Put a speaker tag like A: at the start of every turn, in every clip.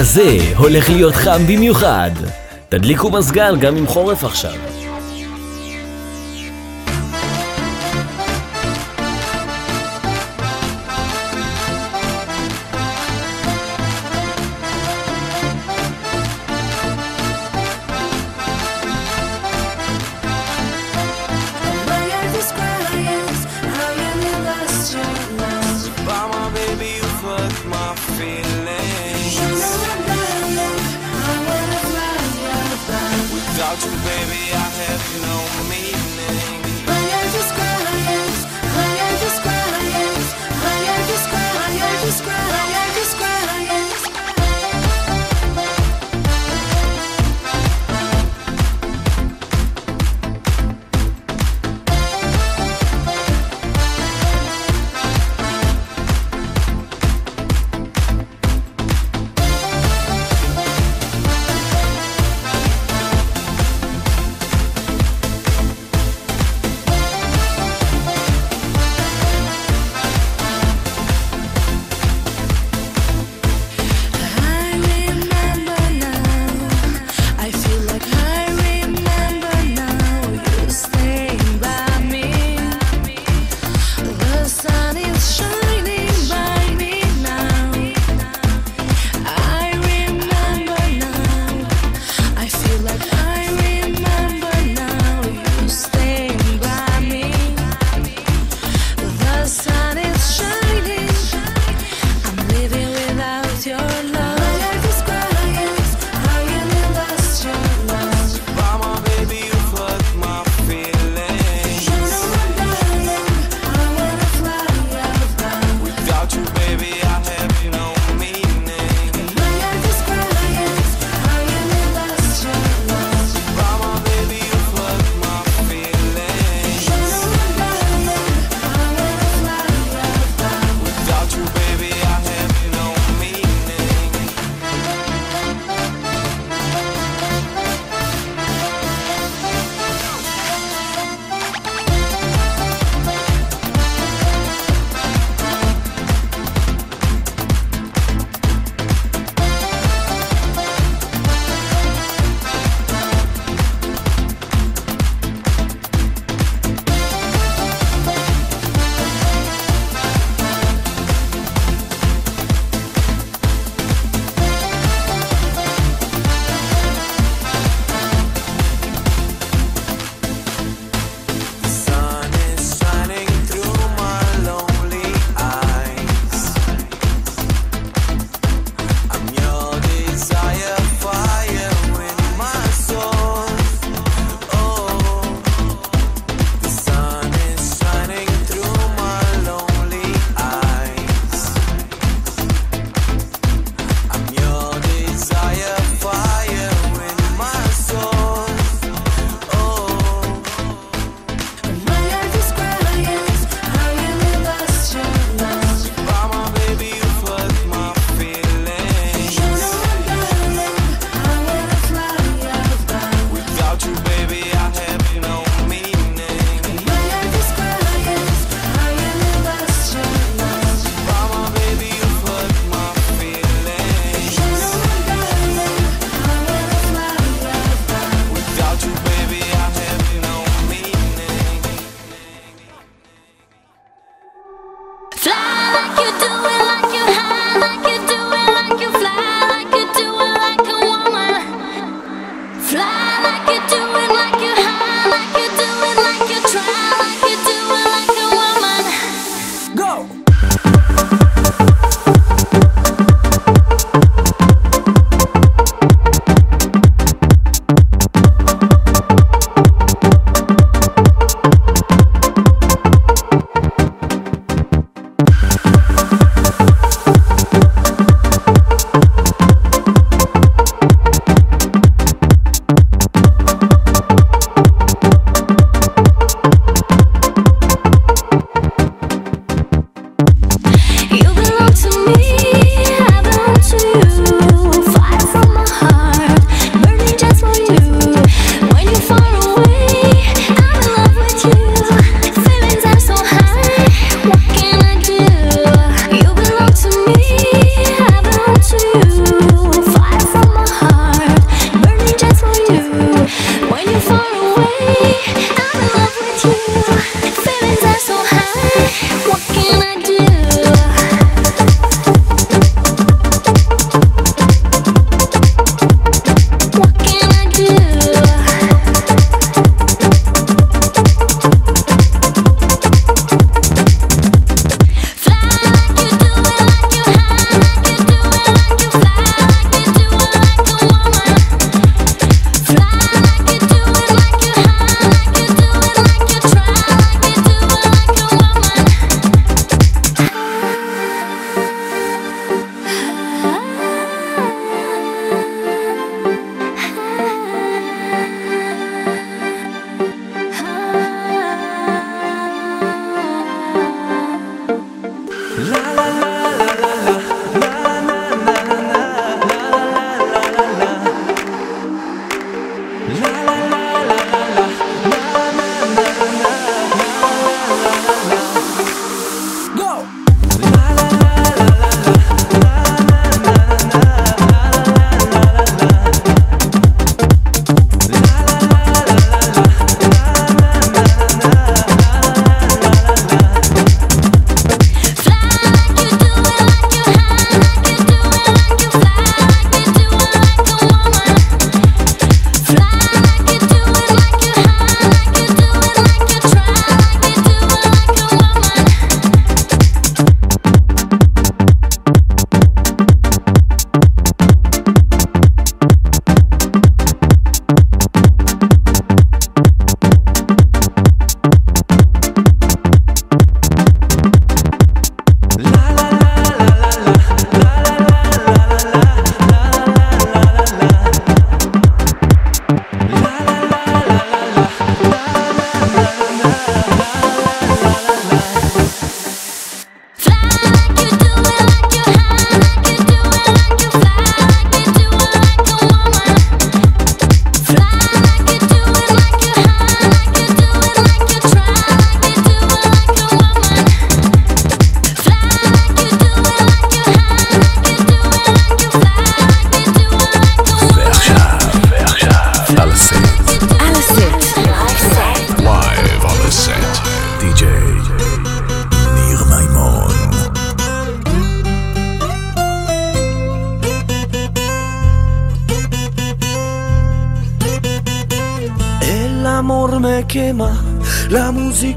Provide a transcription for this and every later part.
A: הזה הולך להיות חם במיוחד. תדליקו מזגן גם עם חורף עכשיו.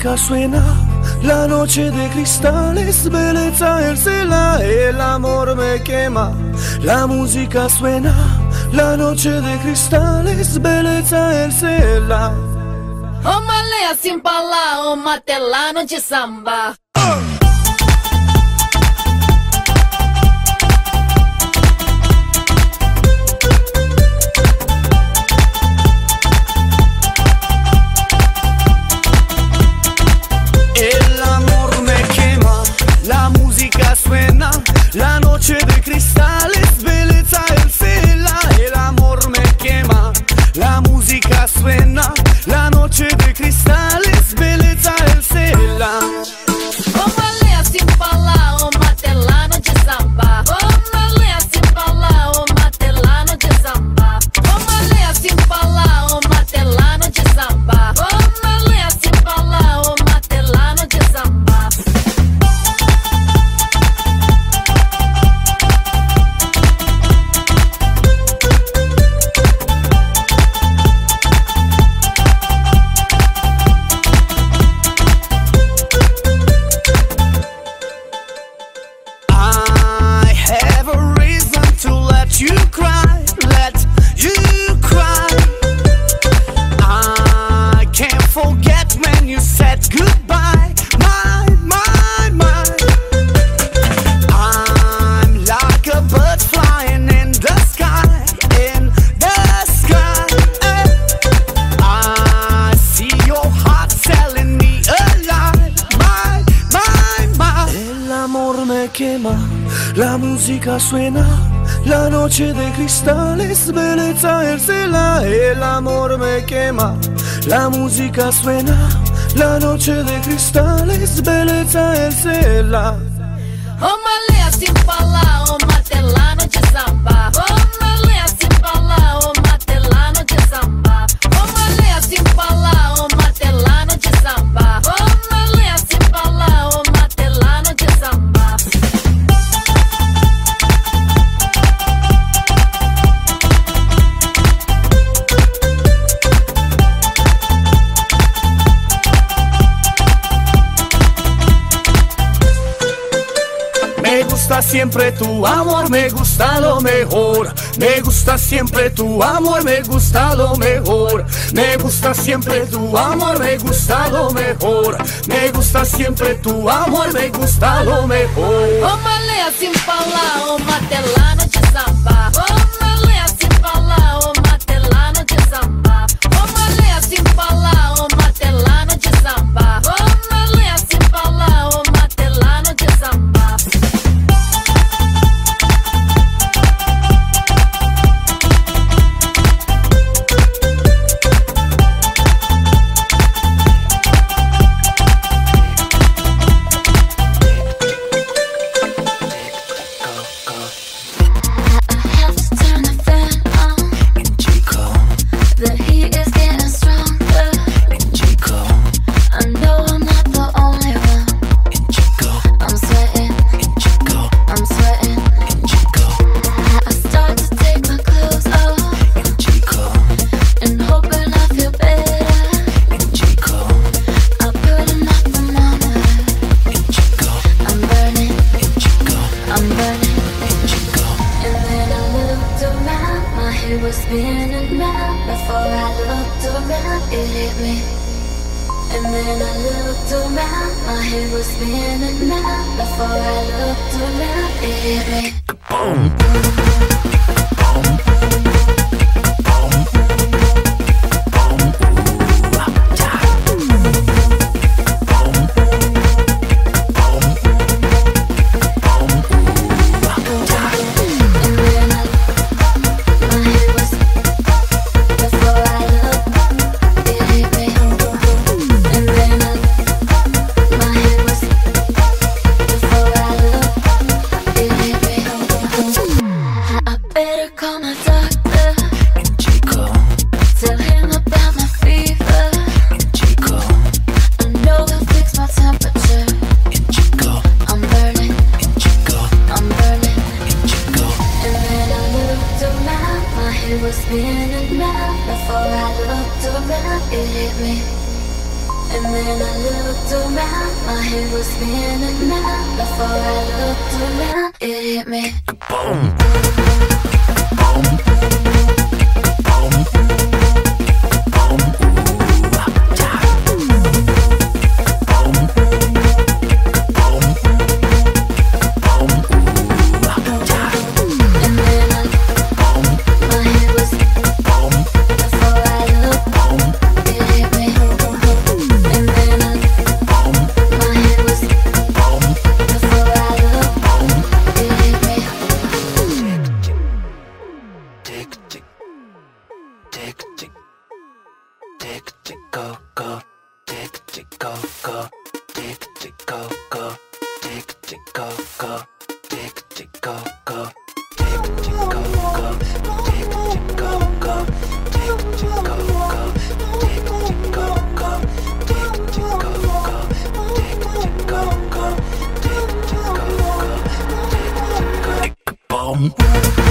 B: música suena, la noche de cristales, belleza el cela, el amor me quema. La música suena, la noche de cristales, belleza el cela. Omalea sin pala, o matela, noche samba. cristales, belleza la el amor me quema, la música suena, la noche de cristales, belleza la siempre tu amor, me gusta lo mejor. Me gusta siempre tu amor, me gusta lo mejor. Me gusta siempre tu amor, me gusta lo mejor. Me gusta siempre tu amor, me gusta lo mejor.
C: Uma leia sem falar, uma matelano.
D: 我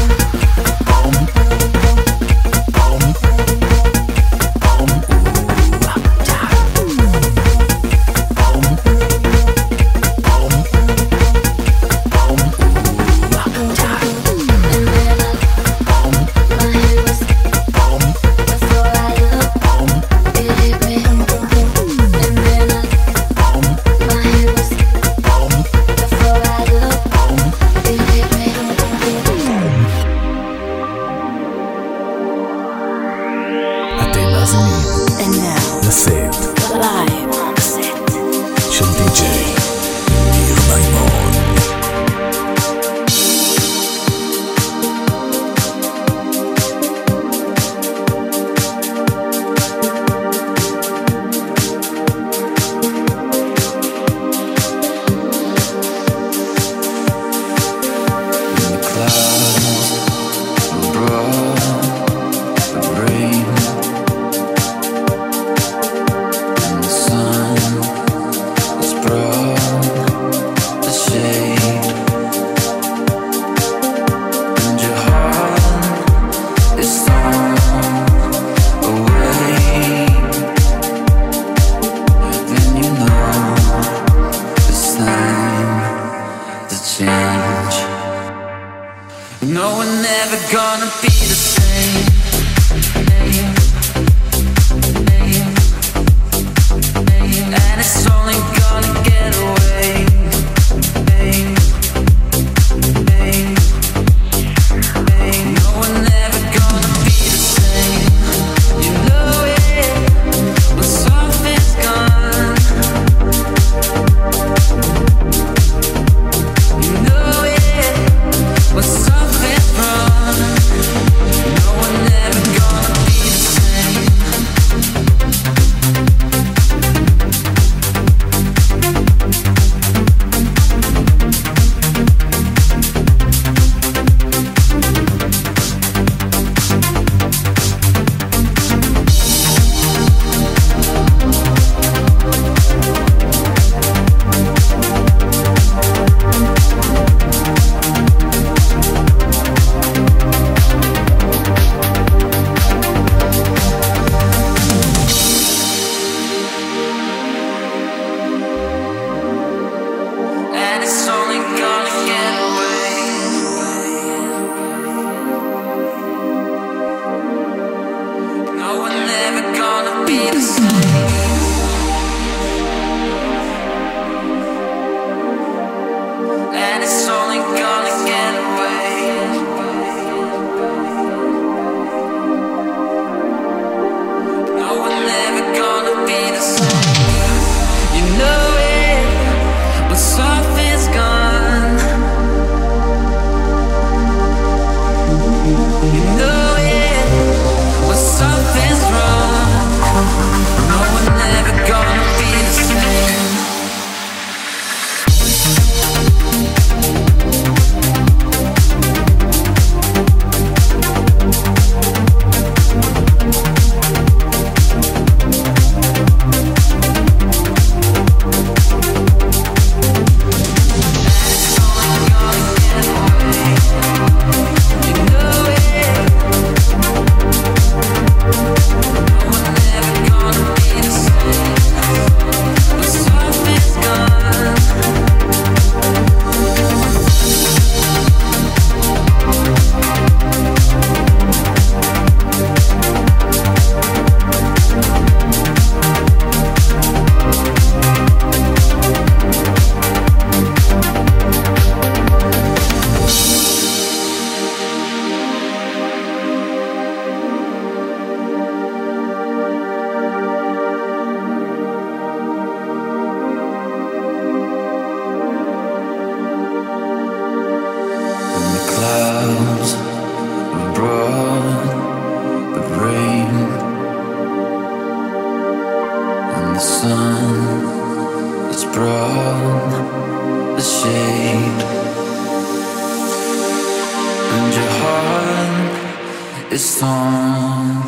D: is
E: torn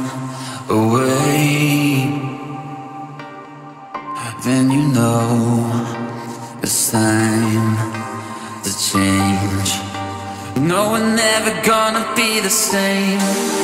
E: away, then you know it's time to change. No, we're never gonna be the same.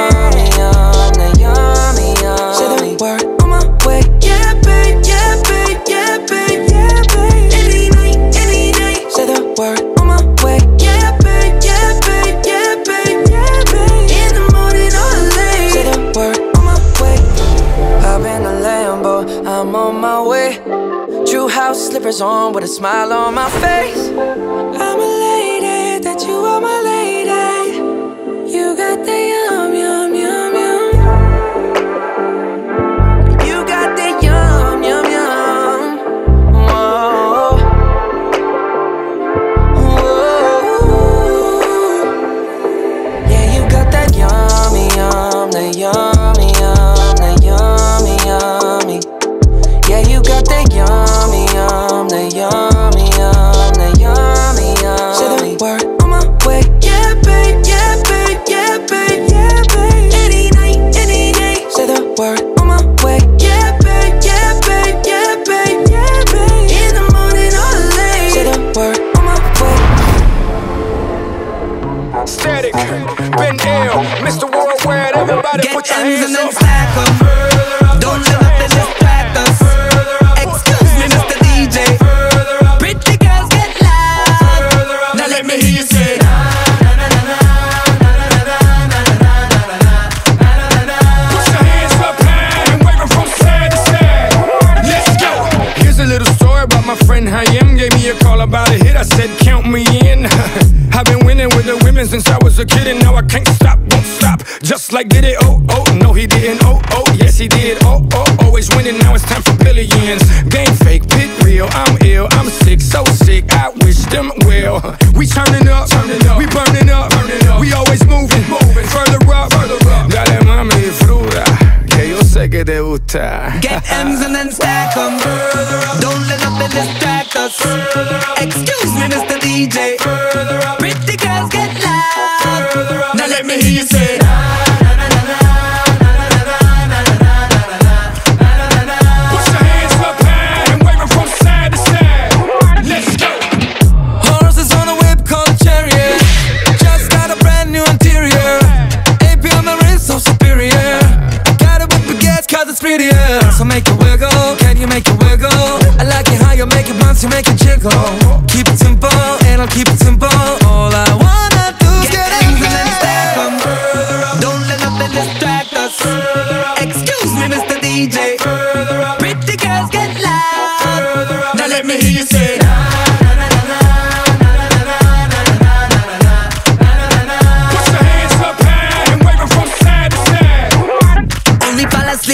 F: on with a smile on my face.
G: I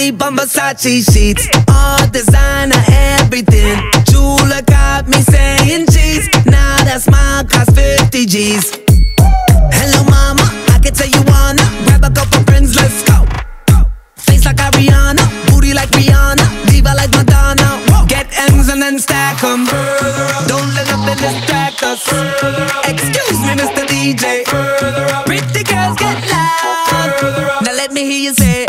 A: sleep on Versace sheets. All designer, everything. Jeweler got me saying cheese. Now that smile costs 50 G's. Hello, mama, I can tell you wanna grab a couple friends, let's go. Face like Ariana, booty like Rihanna, diva like Madonna. Get M's and then stack them. Don't let nothing distract us. Excuse me, Mr. DJ. Pretty girls get loud. Now let me hear you say.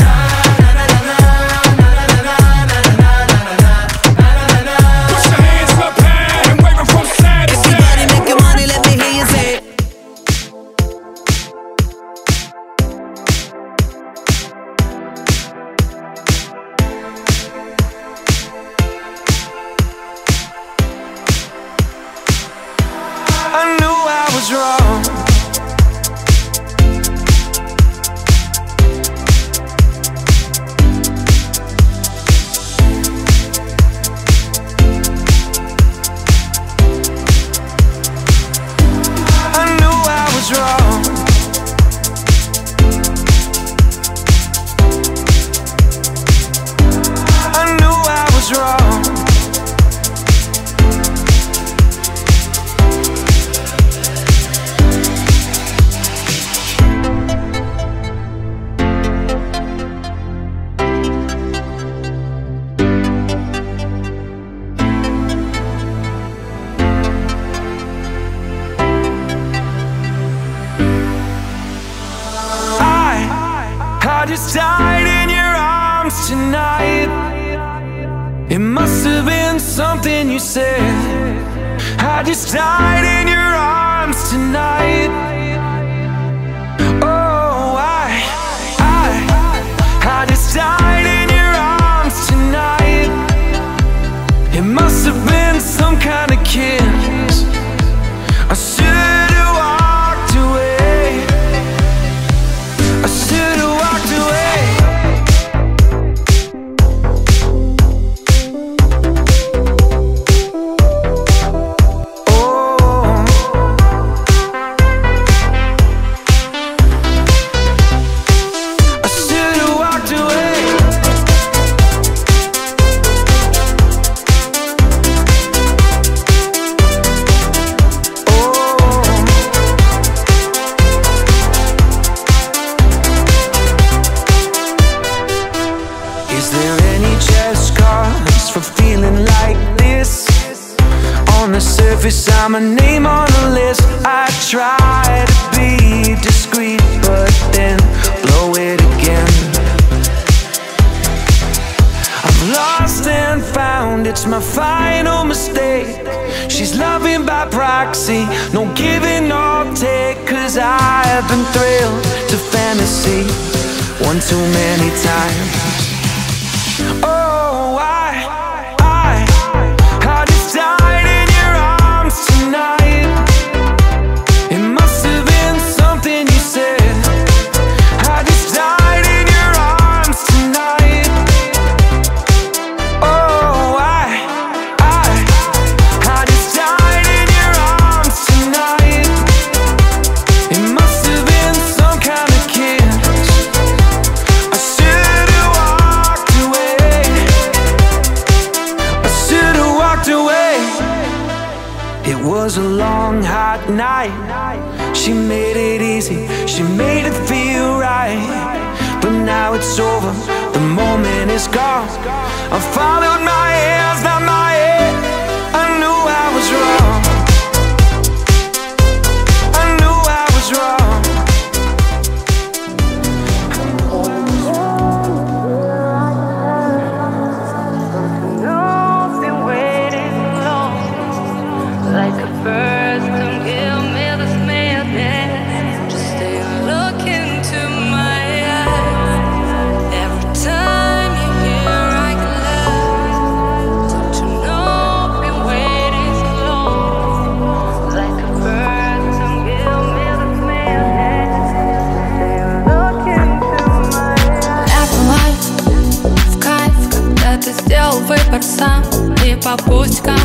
H: сделал выбор сам И по путикам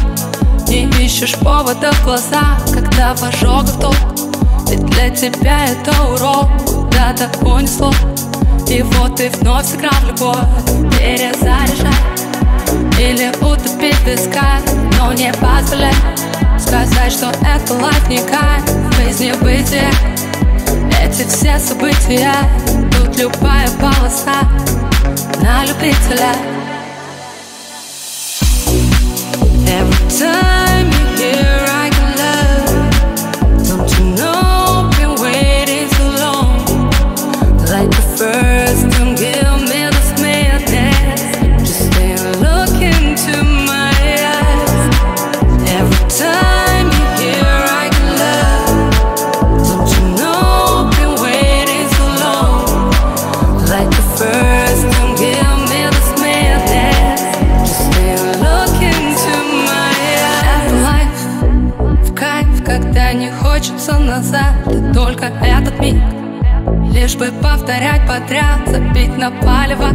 H: Не ищешь повода в глаза Когда в ожогах толк Ведь для тебя это урок Куда-то унесло И вот ты вновь сыграл любовь Перезаряжай Или утопить песка Но не позволяй Сказать, что это лайф не кайф Жизнь не бытие Эти все события Тут любая полоса на любителя. Every time you're here, I повторять подряд, забить на палево.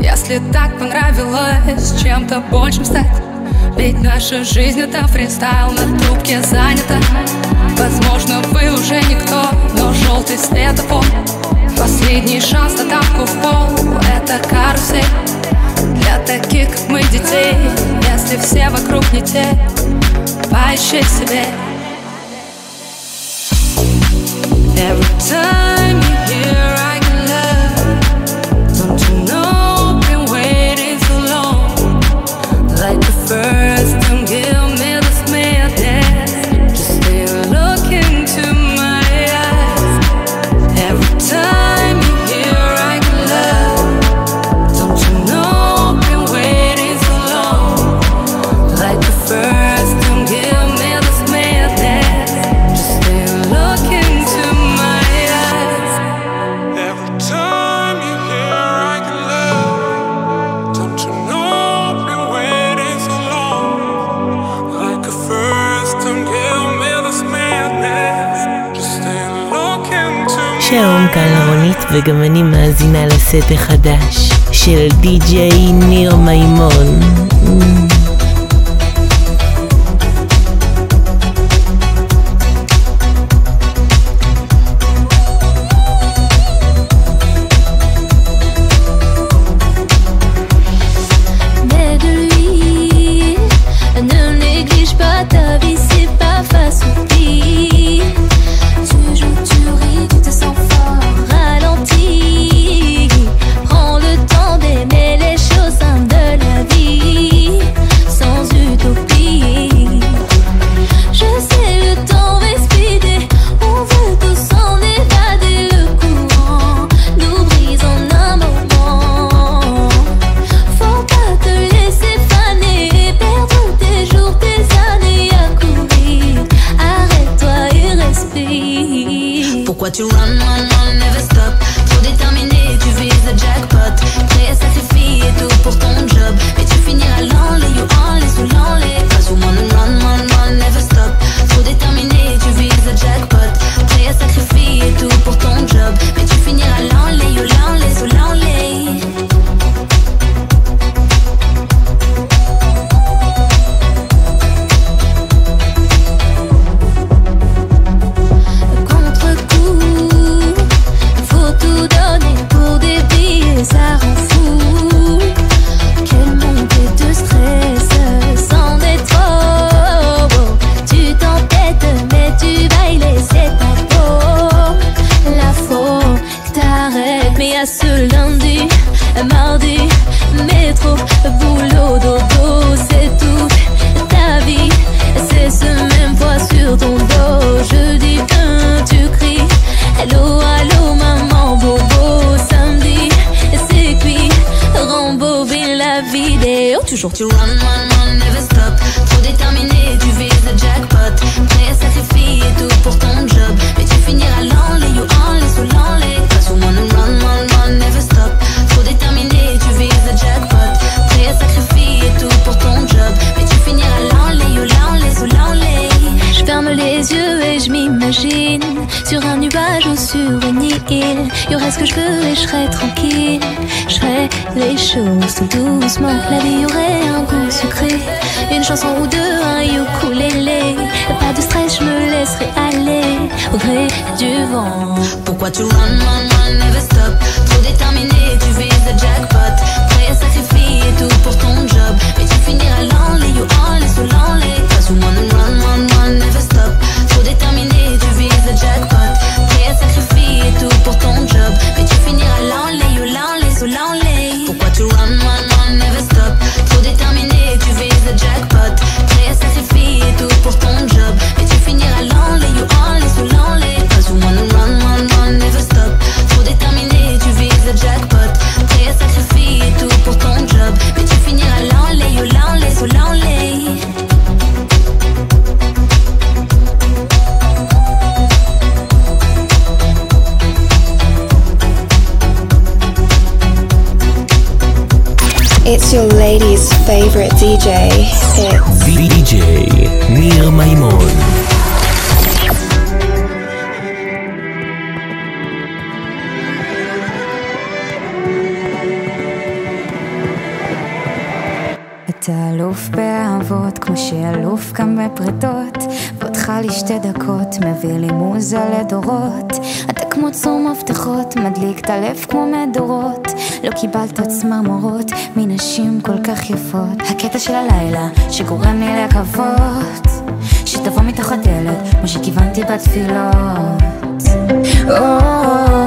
H: Если так понравилось чем-то большим стать Ведь наша жизнь это фристайл, на трубке занята Возможно, вы уже никто, но желтый светофор Последний шанс на тапку в пол — это карусель. Для таких, как мы, детей, если все вокруг не те Поищи себе. Every time
I: שלום, כאן רונית, וגם אני מאזינה לסט החדש של די.ג'יי ניר מימון.
J: Mm. Je m'imagine sur un nuage ou sur une île. Y aurait ce que je veux et je serais tranquille. Je ferais les choses tout doucement. La vie aurait un goût sucré. Une chanson ou deux, un ukulélé. Pas de stress, je me laisserai aller au gré du vent.
K: Pourquoi tu run, run, run, never stop? Trop déterminé, tu vises le jackpot Prêt à sacrifier tout pour ton job Mais tu finiras l'enlé, you enlé, sous l'enlé pour ton job. Mais tu finiras l'enlé, you l'enlé, sous l'enlé Pourquoi tu run, run, run, never stop? Trop déterminé, tu vises le jackpot. Prêt à sacrifier tout pour ton job. Mais tu finiras l'enlé, you enlé, sous l'enlé Cause you wanna run, run, run, never stop. Trop déterminé, tu vises le jackpot. Prêt à sacrifier tout pour ton job. Mais tu finiras l'enlé, you l'enlé, sous l'enlé
L: It's your lady's favorite DJ. It's
M: די.ג'יי ניר מימון.
N: אתה אלוף באהבות, כמו שאלוף גם בפריטות. ואותך לי שתי דקות, מביא לי מוזה לדורות. אתה כמו צור מפתחות, מדליק את הלב כמו מדורות. לא קיבלת צמרמורות מנשים כל כך יפות. הקטע של הלילה, שגורם לי לקוות. שתבוא מתוך הדלת, כמו שכיוונתי בתפילות. או, או,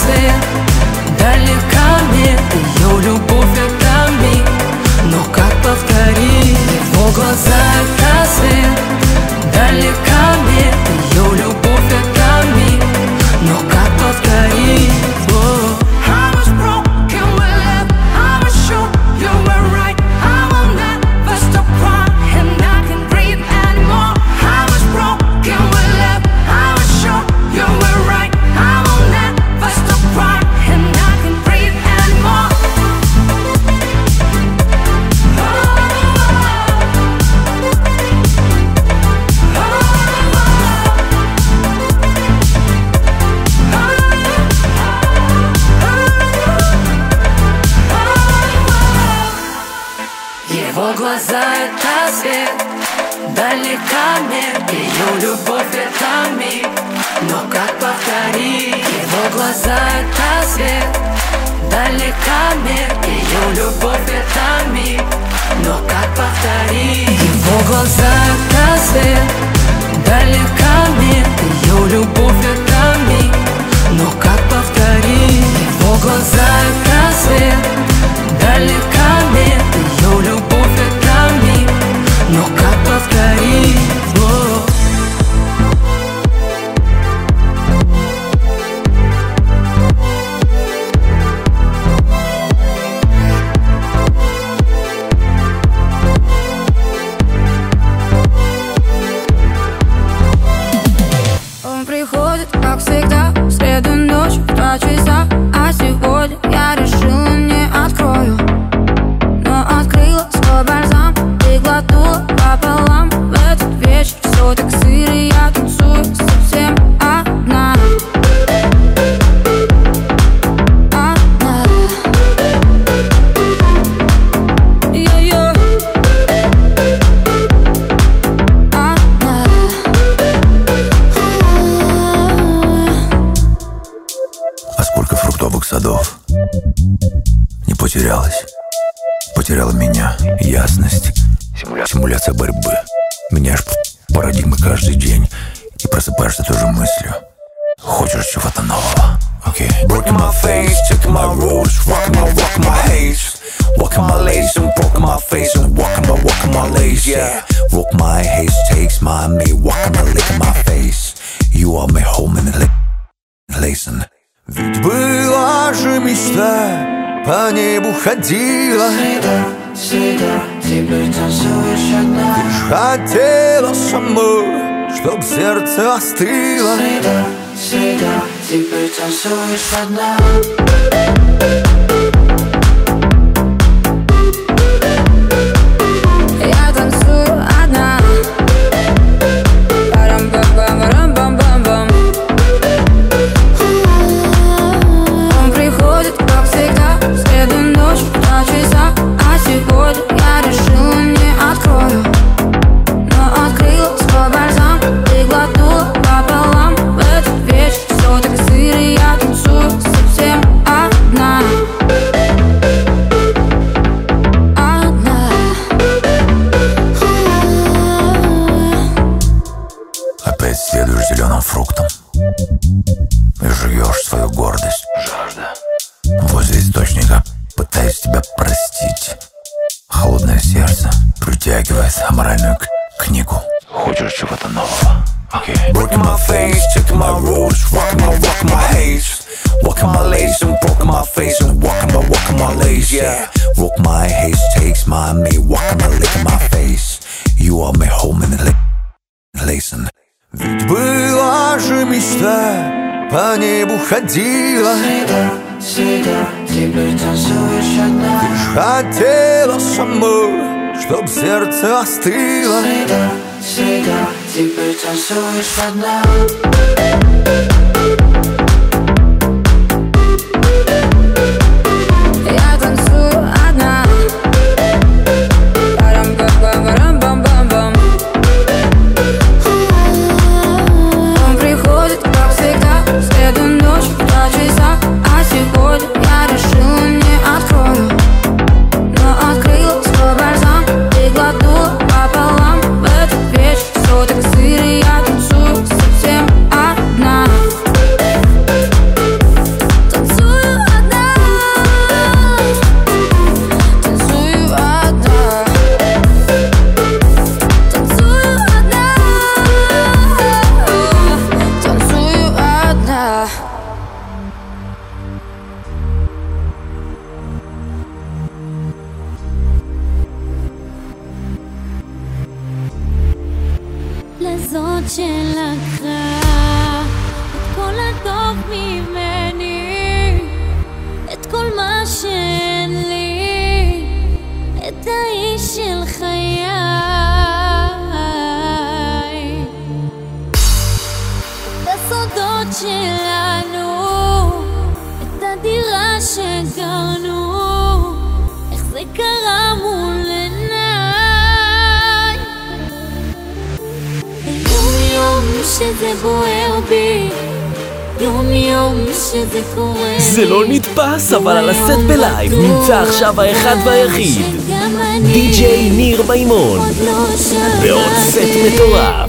H: свет дальних камней Ее любовь это миг, но как повторить? Его глаза это свет. Дальних любовь ветрами Но как повторить? Его глаза как свет Далека нет Ее любовь ветрами Но как повторить? Его глаза как свет Далека
O: парадигмы каждый день и просыпаешься той же мыслью. Хочешь чего-то нового? Okay. Breaking my face, took my rules, rocking my, rocking my haze. Walking my lace and broke my face and walking my, walking my lace, yeah. Walk my haze, takes my me, walking my, licking my face. You are my home and listen. Ведь была же мечта, по небу ходила. Среда. всегда
P: Теперь танцуешь одна
M: Ты хотела сама, чтоб сердце остыло. Всегда, всегда. Теперь танцуешь одна
O: face Checking my rules, rocking my, rocking my haze Walking my lace and broken my face And walking my, walking my lace, yeah
Q: Rock my haze, takes my me Walking my, licking my face You are my home and listen
O: Ведь была же мечта По небу ходила Всегда, всегда
R: Теперь танцуешь одна
O: Хотела сама Чтоб сердце остыло
R: Всегда,
S: всегда
J: Ты пританцуешь под нам עכשיו האחד והיחיד, די.ג'יי ניר מימון, ועוד סט מטורף.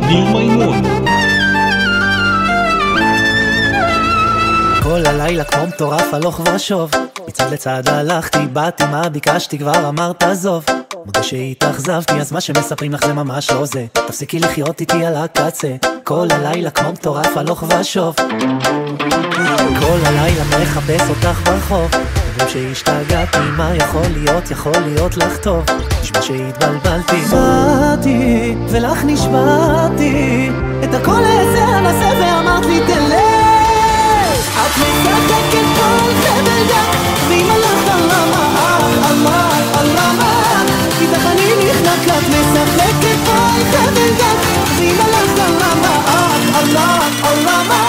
T: ניר מימון
U: כל הלילה כמו מטורף הלוך ושוב. מצד לצד הלכתי, באתי מה ביקשתי כבר אמרת עזוב. מודה שהתאכזבתי אז מה שמספרים לך זה ממש לא זה. תפסיקי לחיות איתי על הקצה. כל הלילה כמו מטורף הלוך ושוב. כל הלילה מחפש אותך ברחוב. אומרים שהשתגעתי, מה יכול להיות, יכול להיות לך טוב. נשמע שהתבלבלתי. באתי ולך נשבעתי. את הכל איזה אנסה ואמרת לי תלך. את מסתכלת כל חבל בדק ואם הלכת למה אה למה על למה איתך אני נחנק את משחקת כל חבל
I: בדק Mama.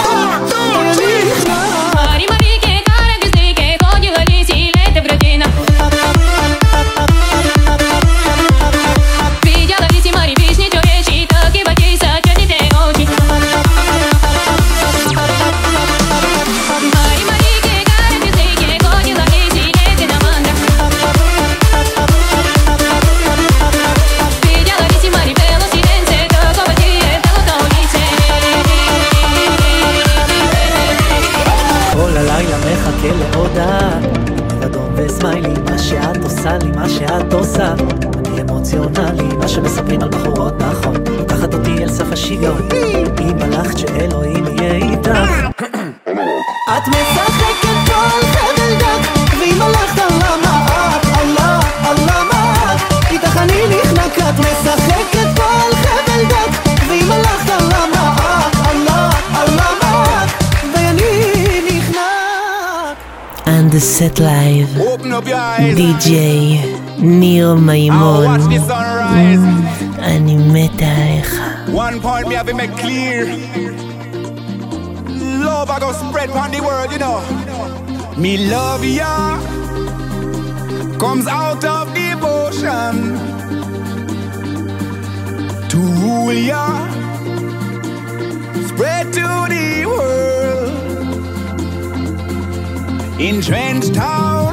I: set live. DJ ניר מימון. אני מתה עליך.
B: One point me have make clear. Love I go spread on the world, you know. Me love ya comes out of devotion. To rule ya, spread to the world in Trench Town.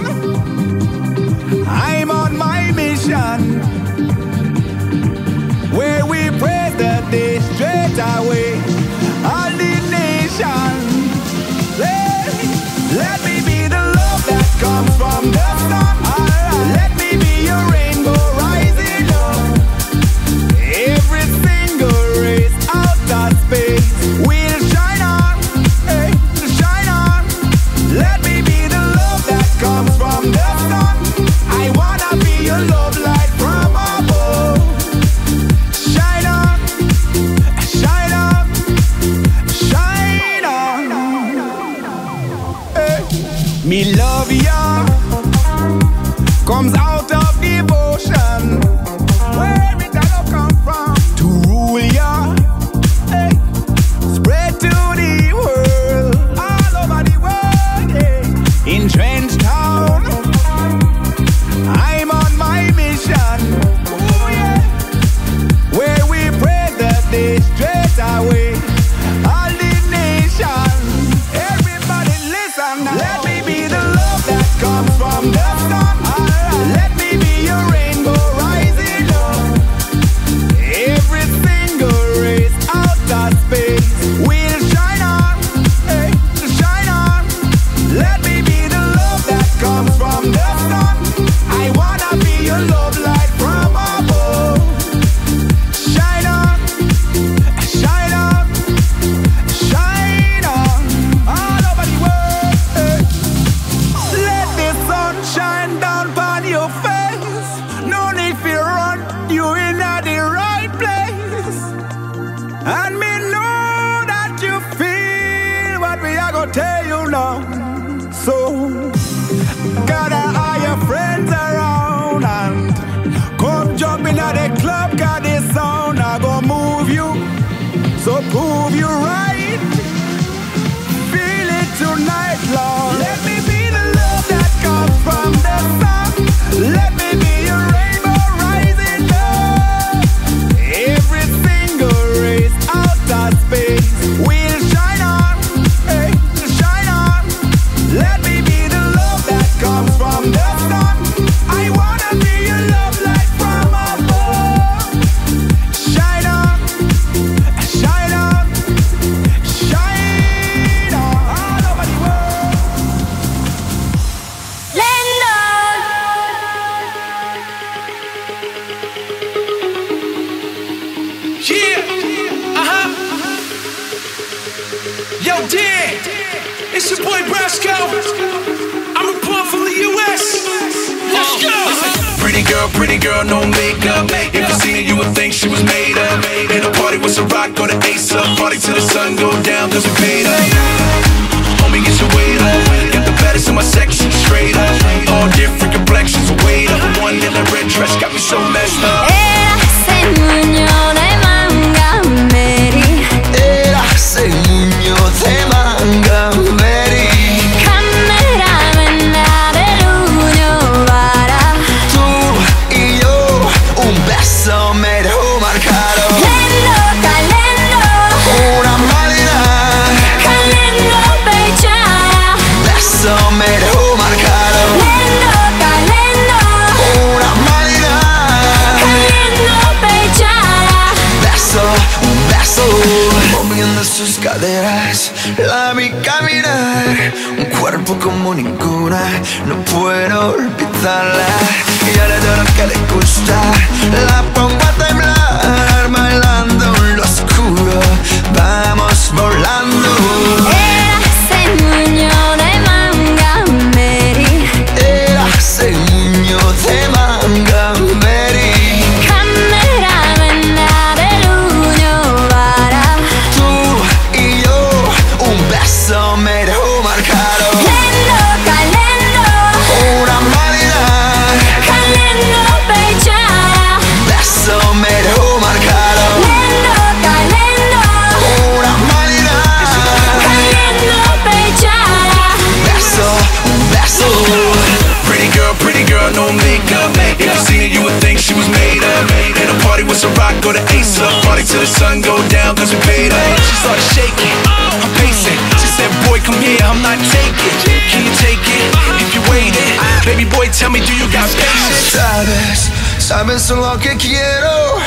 V: was a rock or the ace. Party till the sun go down, cause we paid up. She started shaking, I'm pacing. She said, boy, come here, I'm not taking. Can you take it if you waiting? Baby boy, tell me, do you got patience?
O: Sabes, sabes lo que quiero.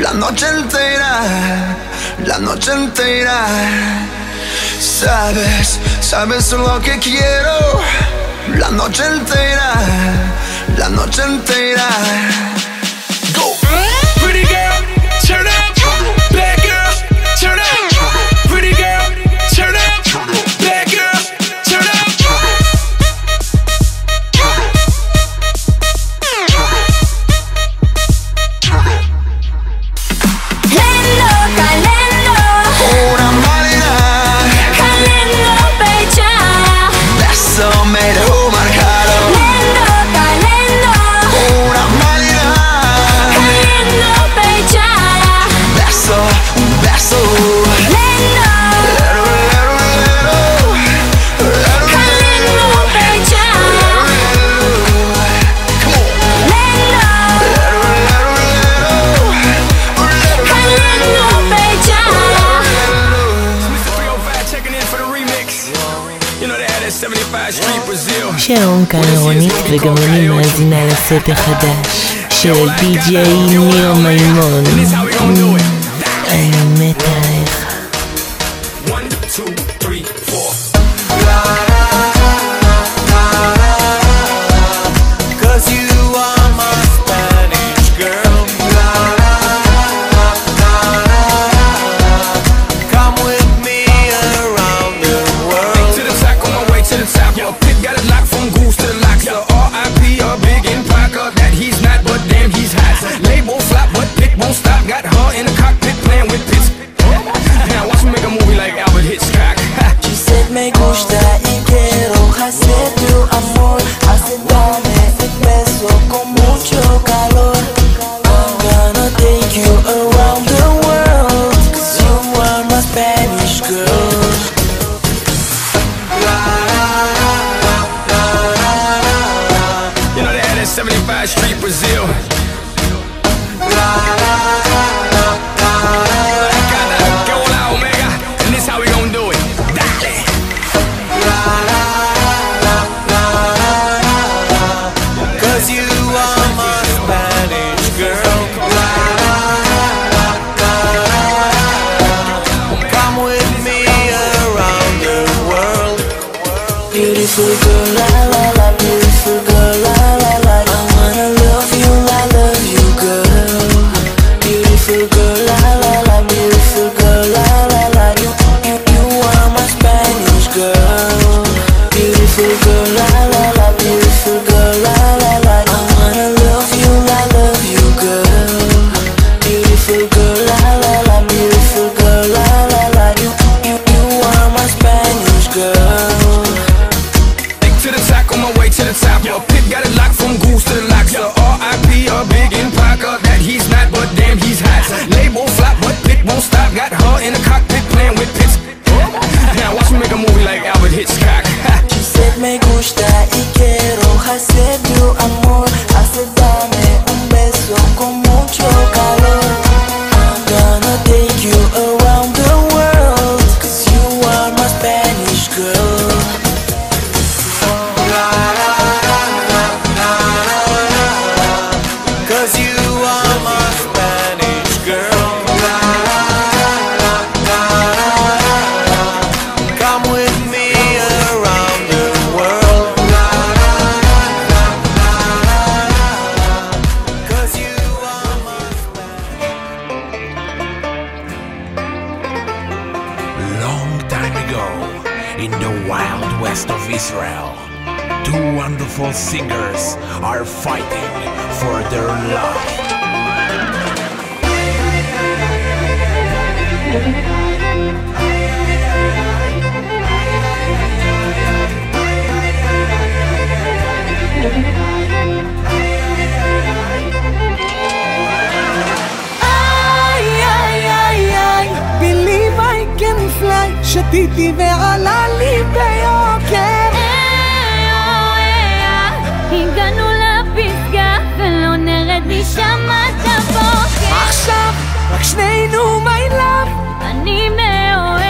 O: La noche entera, la noche entera. Sabes, sabes lo que quiero. La noche entera, la noche entera.
I: שלום, כאן רונית, וגם אני מאזינה לסט החדש של די.ג'יי ניר מימון. אני מתה
E: 75 Street, Brazil.
J: שתיתי ועלה לי ביוקר.
N: אה, אה, אה,
W: הגענו לפסגה ולא נרד משם עד הבוקר. עכשיו
N: רק שנינו מיילב. אני מאוהב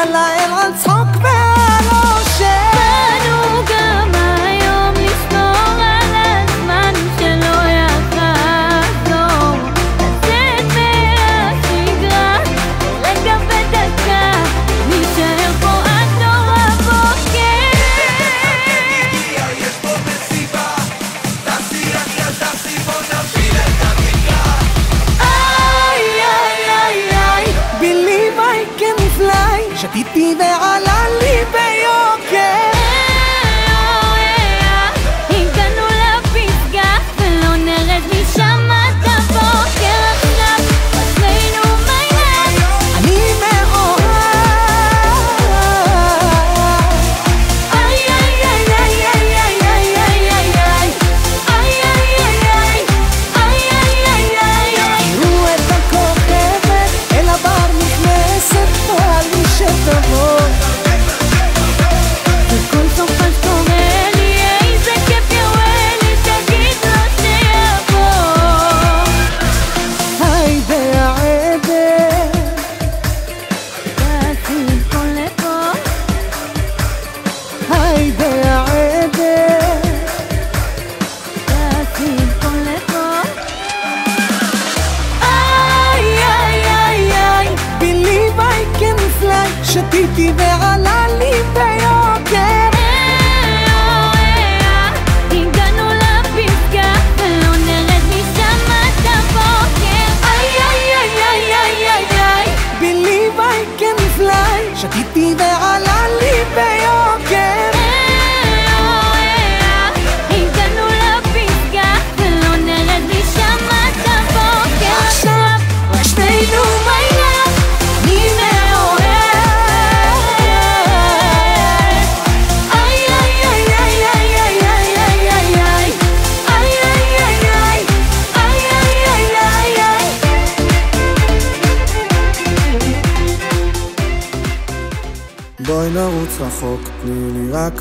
J: I'm like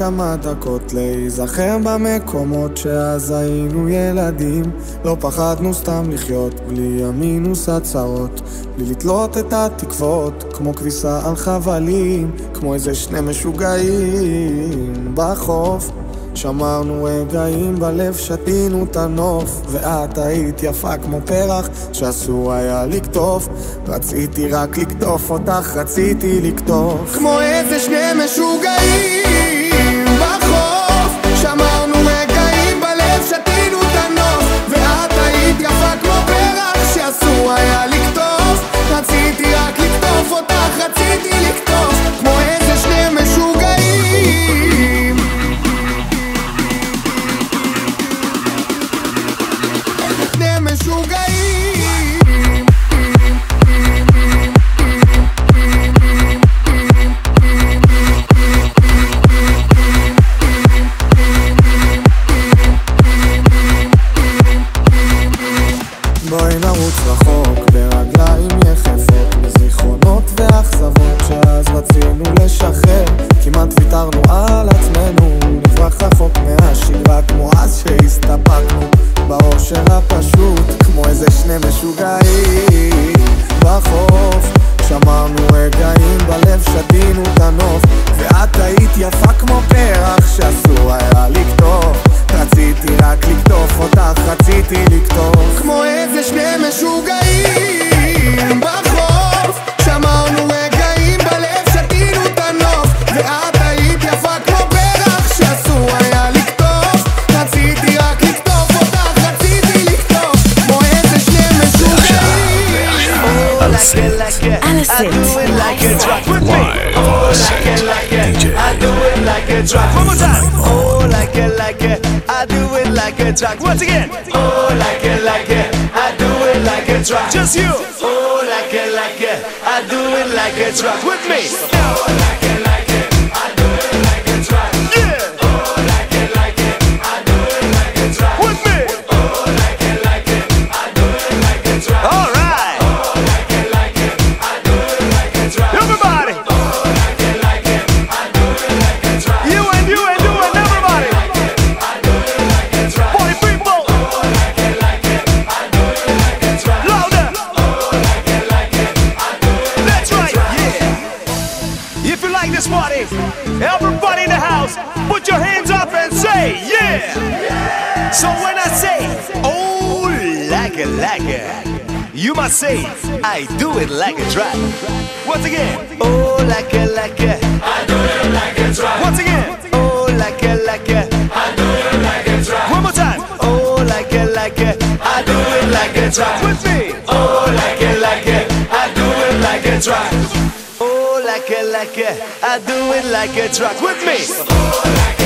J: כמה דקות להיזכר במקומות שאז היינו ילדים. לא פחדנו סתם לחיות בלי המינוס הצרות בלי לתלות את התקוות כמו כביסה על חבלים כמו איזה שני משוגעים. בחוף שמרנו רגעים בלב, שתינו את הנוף ואת היית יפה כמו פרח שאסור היה לקטוף. רציתי רק לקטוף אותך, רציתי לקטוף. כמו איזה שני משוגעים. היית יפה כמו פרח שאסור היה לכתוב. רציתי רק לכתוב אותך, רציתי
N: לכתוב. track. Once again. Oh, like it, like it. I do it like a track. Just you. Oh, like it, like it. I do it like a track. With me.
X: It, you must say, I do it like a track. Once again, oh, like it, like it, I do it like a track. Once again, oh, like it, like it, I do it like a track. One more time, oh, like it, like it, I do it like a track. With me, oh, like it, like it, I do it like a track. Oh, like it, like it, I do it like a track. With me, oh, like it, like